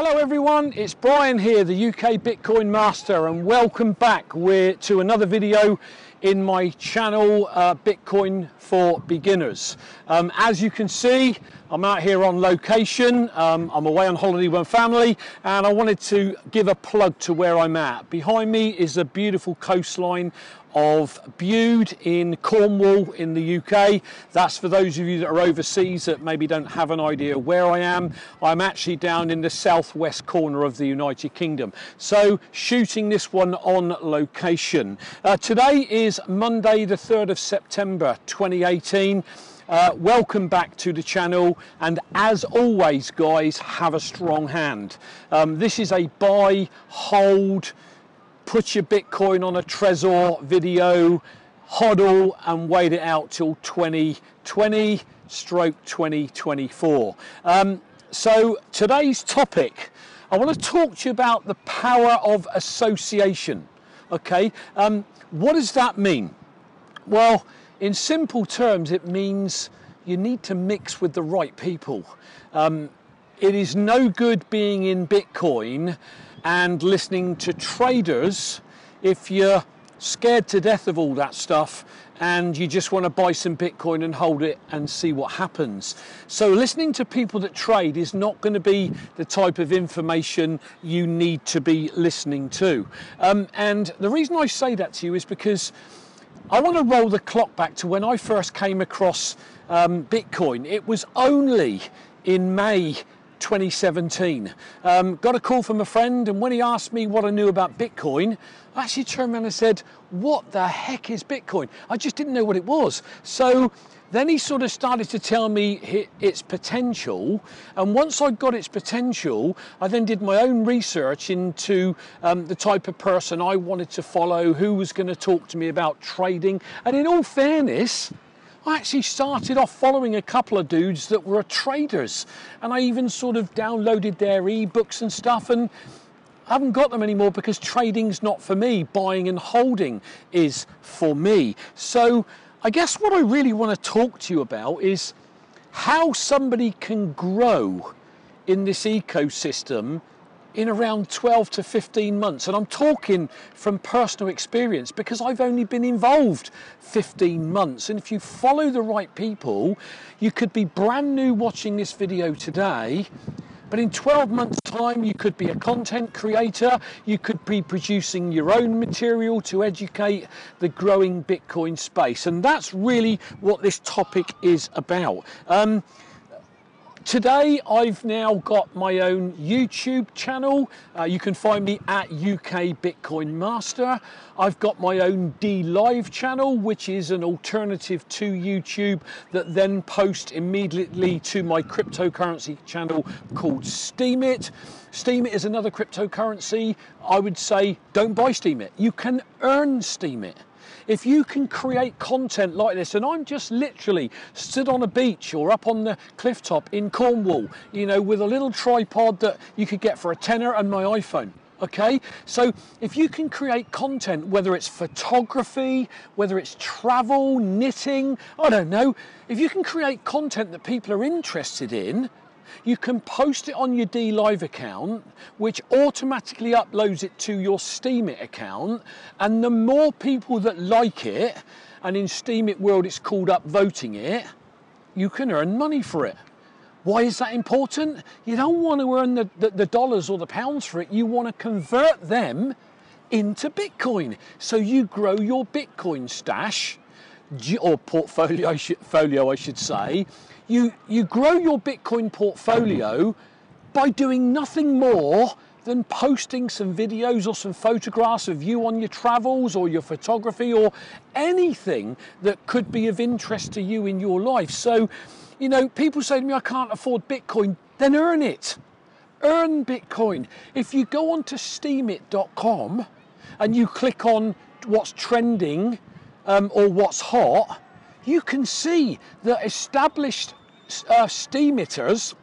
Hello everyone, it's Brian here, the UK Bitcoin Master, and welcome back We're, to another video in my channel, uh, Bitcoin for Beginners. Um, as you can see, I'm out here on location. Um, I'm away on holiday with family, and I wanted to give a plug to where I'm at. Behind me is a beautiful coastline of Bude in Cornwall in the UK. That's for those of you that are overseas that maybe don't have an idea where I am. I'm actually down in the southwest corner of the United Kingdom. So shooting this one on location. Uh, today is Monday the 3rd of September 2018. Uh, welcome back to the channel and as always guys have a strong hand um, this is a buy hold put your Bitcoin on a Trezor video, hodl and wait it out till 2020 stroke 2024. Um, so today's topic, I want to talk to you about the power of association. Okay, um, what does that mean? Well, in simple terms, it means you need to mix with the right people. Um, it is no good being in Bitcoin and listening to traders if you're scared to death of all that stuff and you just want to buy some Bitcoin and hold it and see what happens. So, listening to people that trade is not going to be the type of information you need to be listening to. Um, and the reason I say that to you is because I want to roll the clock back to when I first came across um, Bitcoin. It was only in May 2017. Um, got a call from a friend, and when he asked me what I knew about Bitcoin, I actually turned around and said, What the heck is Bitcoin? I just didn't know what it was. So then he sort of started to tell me its potential. And once I got its potential, I then did my own research into um, the type of person I wanted to follow, who was going to talk to me about trading. And in all fairness, I actually started off following a couple of dudes that were traders, and I even sort of downloaded their ebooks and stuff, and I haven't got them anymore because trading's not for me. Buying and holding is for me. So I guess what I really want to talk to you about is how somebody can grow in this ecosystem in around 12 to 15 months. And I'm talking from personal experience because I've only been involved 15 months. And if you follow the right people, you could be brand new watching this video today. But in 12 months' time, you could be a content creator, you could be producing your own material to educate the growing Bitcoin space. And that's really what this topic is about. Um, Today I've now got my own YouTube channel. Uh, you can find me at UK Bitcoin Master. I've got my own DLive channel, which is an alternative to YouTube that then post immediately to my cryptocurrency channel called Steemit. Steemit is another cryptocurrency. I would say don't buy Steemit. You can earn Steemit. If you can create content like this, and I'm just literally stood on a beach or up on the cliff top in Cornwall, you know, with a little tripod that you could get for a tenner and my iPhone. Okay, so if you can create content, whether it's photography, whether it's travel, knitting, I don't know, if you can create content that people are interested in, you can post it on your DLive account, which automatically uploads it to your Steemit account. And the more people that like it, and in Steemit world it's called upvoting it, you can earn money for it. Why is that important? You don't want to earn the, the, the dollars or the pounds for it, you want to convert them into Bitcoin. So you grow your Bitcoin stash or portfolio, I should say. You, you grow your Bitcoin portfolio by doing nothing more than posting some videos or some photographs of you on your travels or your photography or anything that could be of interest to you in your life. So you know, people say to me, I can't afford Bitcoin, then earn it. Earn Bitcoin. If you go onto steemit.com and you click on what's trending um, or what's hot, you can see that established uh, steemitters,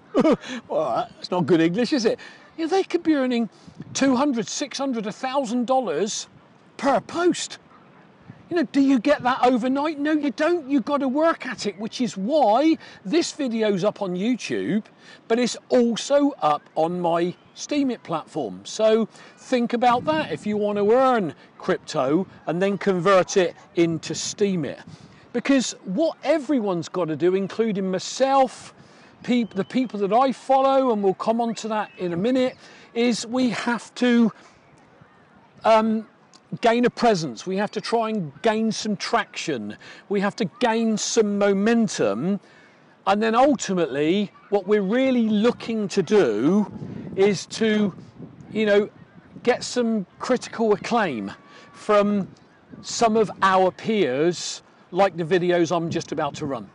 well, that's not good English, is it? You know, they could be earning 200, 600, $1,000 per post. You know, do you get that overnight? No, you don't. You've got to work at it, which is why this video's up on YouTube, but it's also up on my Steemit platform. So think about that if you want to earn crypto and then convert it into Steemit. Because what everyone's got to do, including myself, the people that I follow, and we'll come on to that in a minute, is we have to um, gain a presence, we have to try and gain some traction, we have to gain some momentum, and then ultimately, what we're really looking to do is to, you know, get some critical acclaim from some of our peers, like the videos I'm just about to run.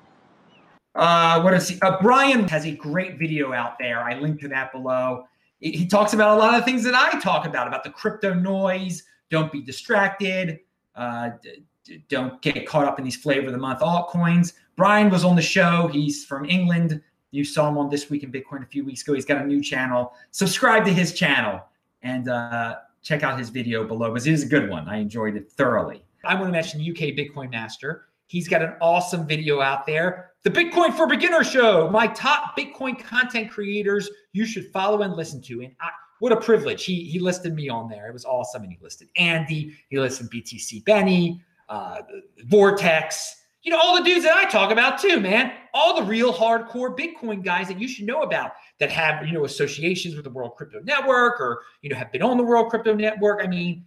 Uh, what is he? Uh, Brian has a great video out there. I linked to that below. He talks about a lot of things that I talk about, about the crypto noise, don't be distracted. Uh, d- don't get caught up in these flavor of the month altcoins. Brian was on the show. He's from England. You saw him on This Week in Bitcoin a few weeks ago. He's got a new channel. Subscribe to his channel and uh, check out his video below because it is a good one. I enjoyed it thoroughly. I want to mention UK Bitcoin Master. He's got an awesome video out there. The Bitcoin for Beginner Show, my top Bitcoin content creators you should follow and listen to. And I, what a privilege. He he listed me on there. It was awesome. And he listed Andy, he listed BTC Benny, uh, Vortex, you know, all the dudes that I talk about too, man. All the real hardcore Bitcoin guys that you should know about that have, you know, associations with the World Crypto Network or, you know, have been on the World Crypto Network. I mean,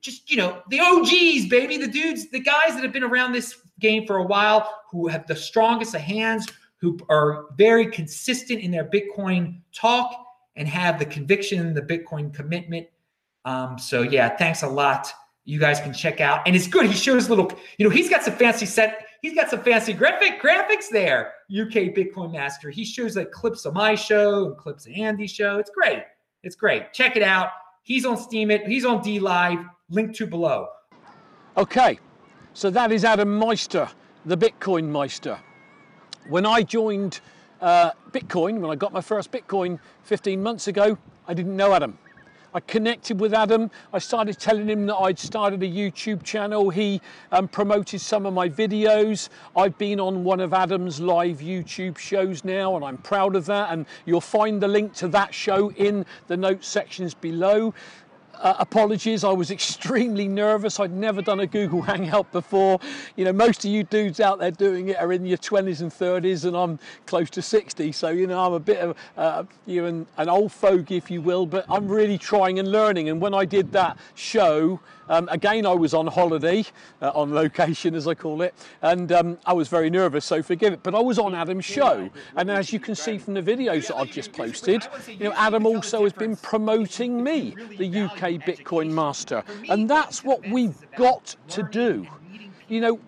just, you know, the OGs, baby, the dudes, the guys that have been around this game for a while, who have the strongest of hands, who are very consistent in their Bitcoin talk and have the conviction, the Bitcoin commitment. Um, so yeah, thanks a lot. You guys can check out, and it's good. He shows little, you know, he's got some fancy set. He's got some fancy graphic graphics there. UK Bitcoin Master. He shows like clips of my show and clips of Andy's show. It's great. It's great. Check it out. He's on Steemit. He's on DLive. Link to below. Okay, so that is Adam Meister, the Bitcoin Meister. When I joined uh, Bitcoin, when I got my first Bitcoin 15 months ago, I didn't know Adam. I connected with Adam. I started telling him that I'd started a YouTube channel. He um, promoted some of my videos. I've been on one of Adam's live YouTube shows now, and I'm proud of that. And you'll find the link to that show in the notes sections below. Uh, apologies, I was extremely nervous. I'd never done a Google Hangout before. You know, most of you dudes out there doing it are in your 20s and 30s, and I'm close to 60. So, you know, I'm a bit of uh, you know, an, an old fogey, if you will, but I'm really trying and learning. And when I did that show, um, again, I was on holiday, uh, on location as I call it, and um, I was very nervous, so forgive it. But I was on Adam's show, and as you can see from the videos that I've just posted, you know, Adam also has been promoting me, the UK Bitcoin Master, and that's what we've got to do. You know,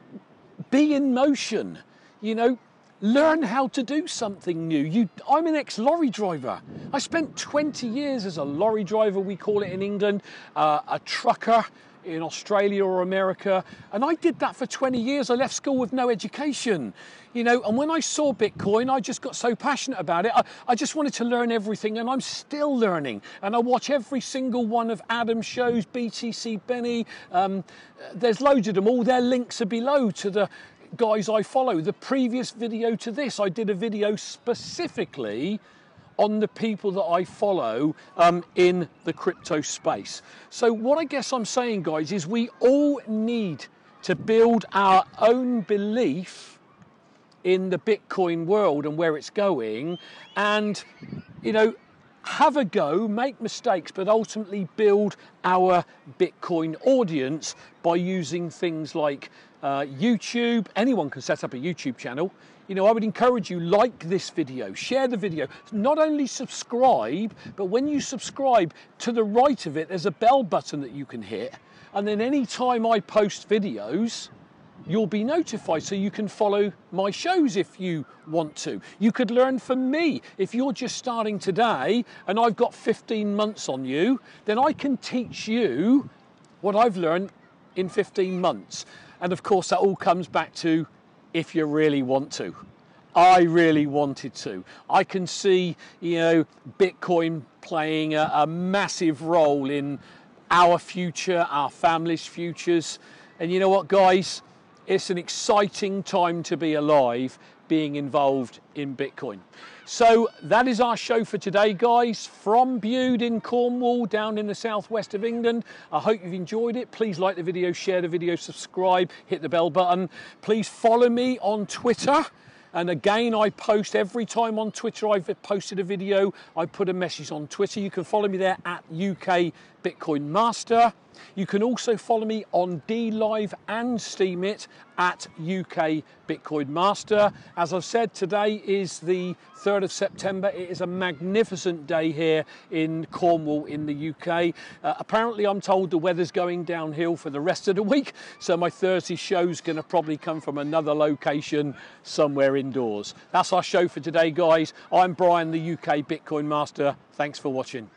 be in motion. You know, learn how to do something new. You, I'm an ex-lorry driver. I spent 20 years as a lorry driver, we call it in England, uh, a trucker, in Australia or America. And I did that for 20 years. I left school with no education, you know. And when I saw Bitcoin, I just got so passionate about it. I, I just wanted to learn everything, and I'm still learning. And I watch every single one of Adam's shows, BTC Benny. Um, there's loads of them. All their links are below to the guys I follow. The previous video to this, I did a video specifically on the people that I follow um, in the crypto space. So, what I guess I'm saying, guys, is we all need to build our own belief in the Bitcoin world and where it's going, and you know, have a go, make mistakes, but ultimately build our Bitcoin audience by using things like uh, YouTube. Anyone can set up a YouTube channel you know, I would encourage you like this video, share the video, not only subscribe, but when you subscribe, to the right of it, there's a bell button that you can hit. And then anytime I post videos, you'll be notified so you can follow my shows if you want to. You could learn from me. If you're just starting today and I've got 15 months on you, then I can teach you what I've learned in 15 months. And of course, that all comes back to if you really want to. I really wanted to. I can see, you know, Bitcoin playing a, a massive role in our future, our family's futures. And you know what, guys? It's an exciting time to be alive being involved in Bitcoin. So that is our show for today, guys, from Bude in Cornwall, down in the southwest of England. I hope you've enjoyed it. Please like the video, share the video, subscribe, hit the bell button. Please follow me on Twitter. And again, I post every time on Twitter I've posted a video, I put a message on Twitter. You can follow me there at UK Bitcoin Master. You can also follow me on DLive and Steemit at UK Bitcoin Master. As I've said, today is the 3rd of September. It is a magnificent day here in Cornwall in the UK. Uh, apparently, I'm told the weather's going downhill for the rest of the week, so my Thursday show's going to probably come from another location somewhere indoors. That's our show for today, guys. I'm Brian, the UK Bitcoin Master. Thanks for watching.